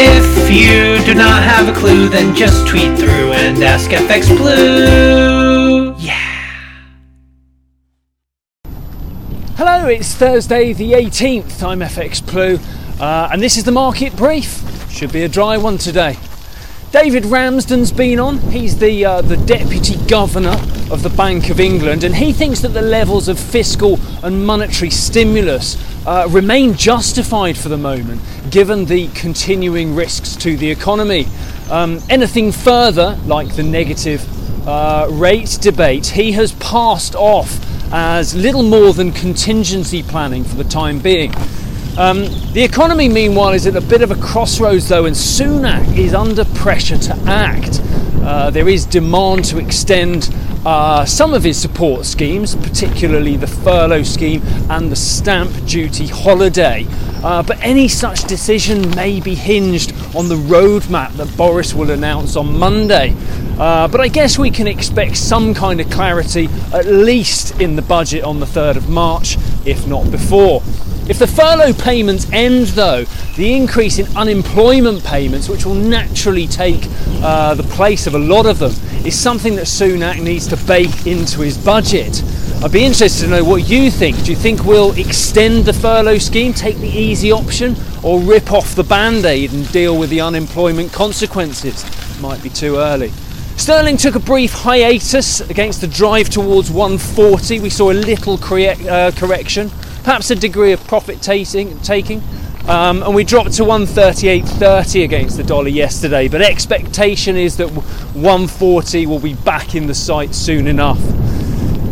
If you do not have a clue, then just tweet through and ask FX Blue. Yeah. Hello, it's Thursday the 18th. I'm FX Blue, uh, and this is the market brief. Should be a dry one today. David Ramsden's been on. He's the uh, the deputy governor of the Bank of England, and he thinks that the levels of fiscal and monetary stimulus uh, remain justified for the moment, given the continuing risks to the economy. Um, anything further, like the negative uh, rate debate, he has passed off as little more than contingency planning for the time being. Um, the economy, meanwhile, is at a bit of a crossroads, though, and Sunak is under pressure to act. Uh, there is demand to extend uh, some of his support schemes, particularly the furlough scheme and the stamp duty holiday. Uh, but any such decision may be hinged on the roadmap that Boris will announce on Monday. Uh, but I guess we can expect some kind of clarity, at least in the budget on the 3rd of March, if not before. If the furlough payments end, though, the increase in unemployment payments, which will naturally take uh, the place of a lot of them, is something that Sunak needs to bake into his budget. I'd be interested to know what you think. Do you think we'll extend the furlough scheme, take the easy option, or rip off the band aid and deal with the unemployment consequences? Might be too early. Sterling took a brief hiatus against the drive towards 140. We saw a little uh, correction perhaps a degree of profit taking, taking. Um, and we dropped to 138.30 against the dollar yesterday, but expectation is that 140 will be back in the sight soon enough.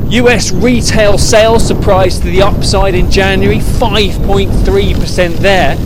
US retail sales surprised to the upside in January, 5.3% there.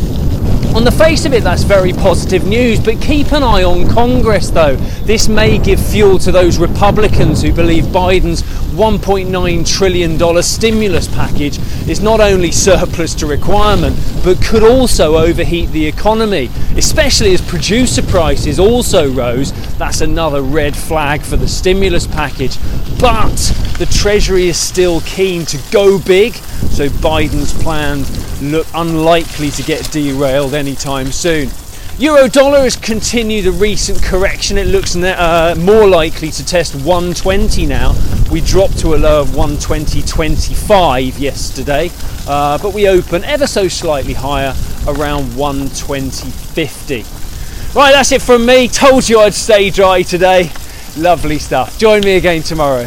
On the face of it, that's very positive news, but keep an eye on Congress though. This may give fuel to those Republicans who believe Biden's $1.9 trillion stimulus package is not only surplus to requirement, but could also overheat the economy, especially as producer prices also rose. That's another red flag for the stimulus package. But the Treasury is still keen to go big, so Biden's plans look unlikely to get derailed anytime soon. Euro dollar has continued a recent correction. It looks uh, more likely to test 120 now. We dropped to a low of 120.25 yesterday, uh, but we open ever so slightly higher around 120.50. Right, that's it from me. Told you I'd stay dry today. Lovely stuff. Join me again tomorrow.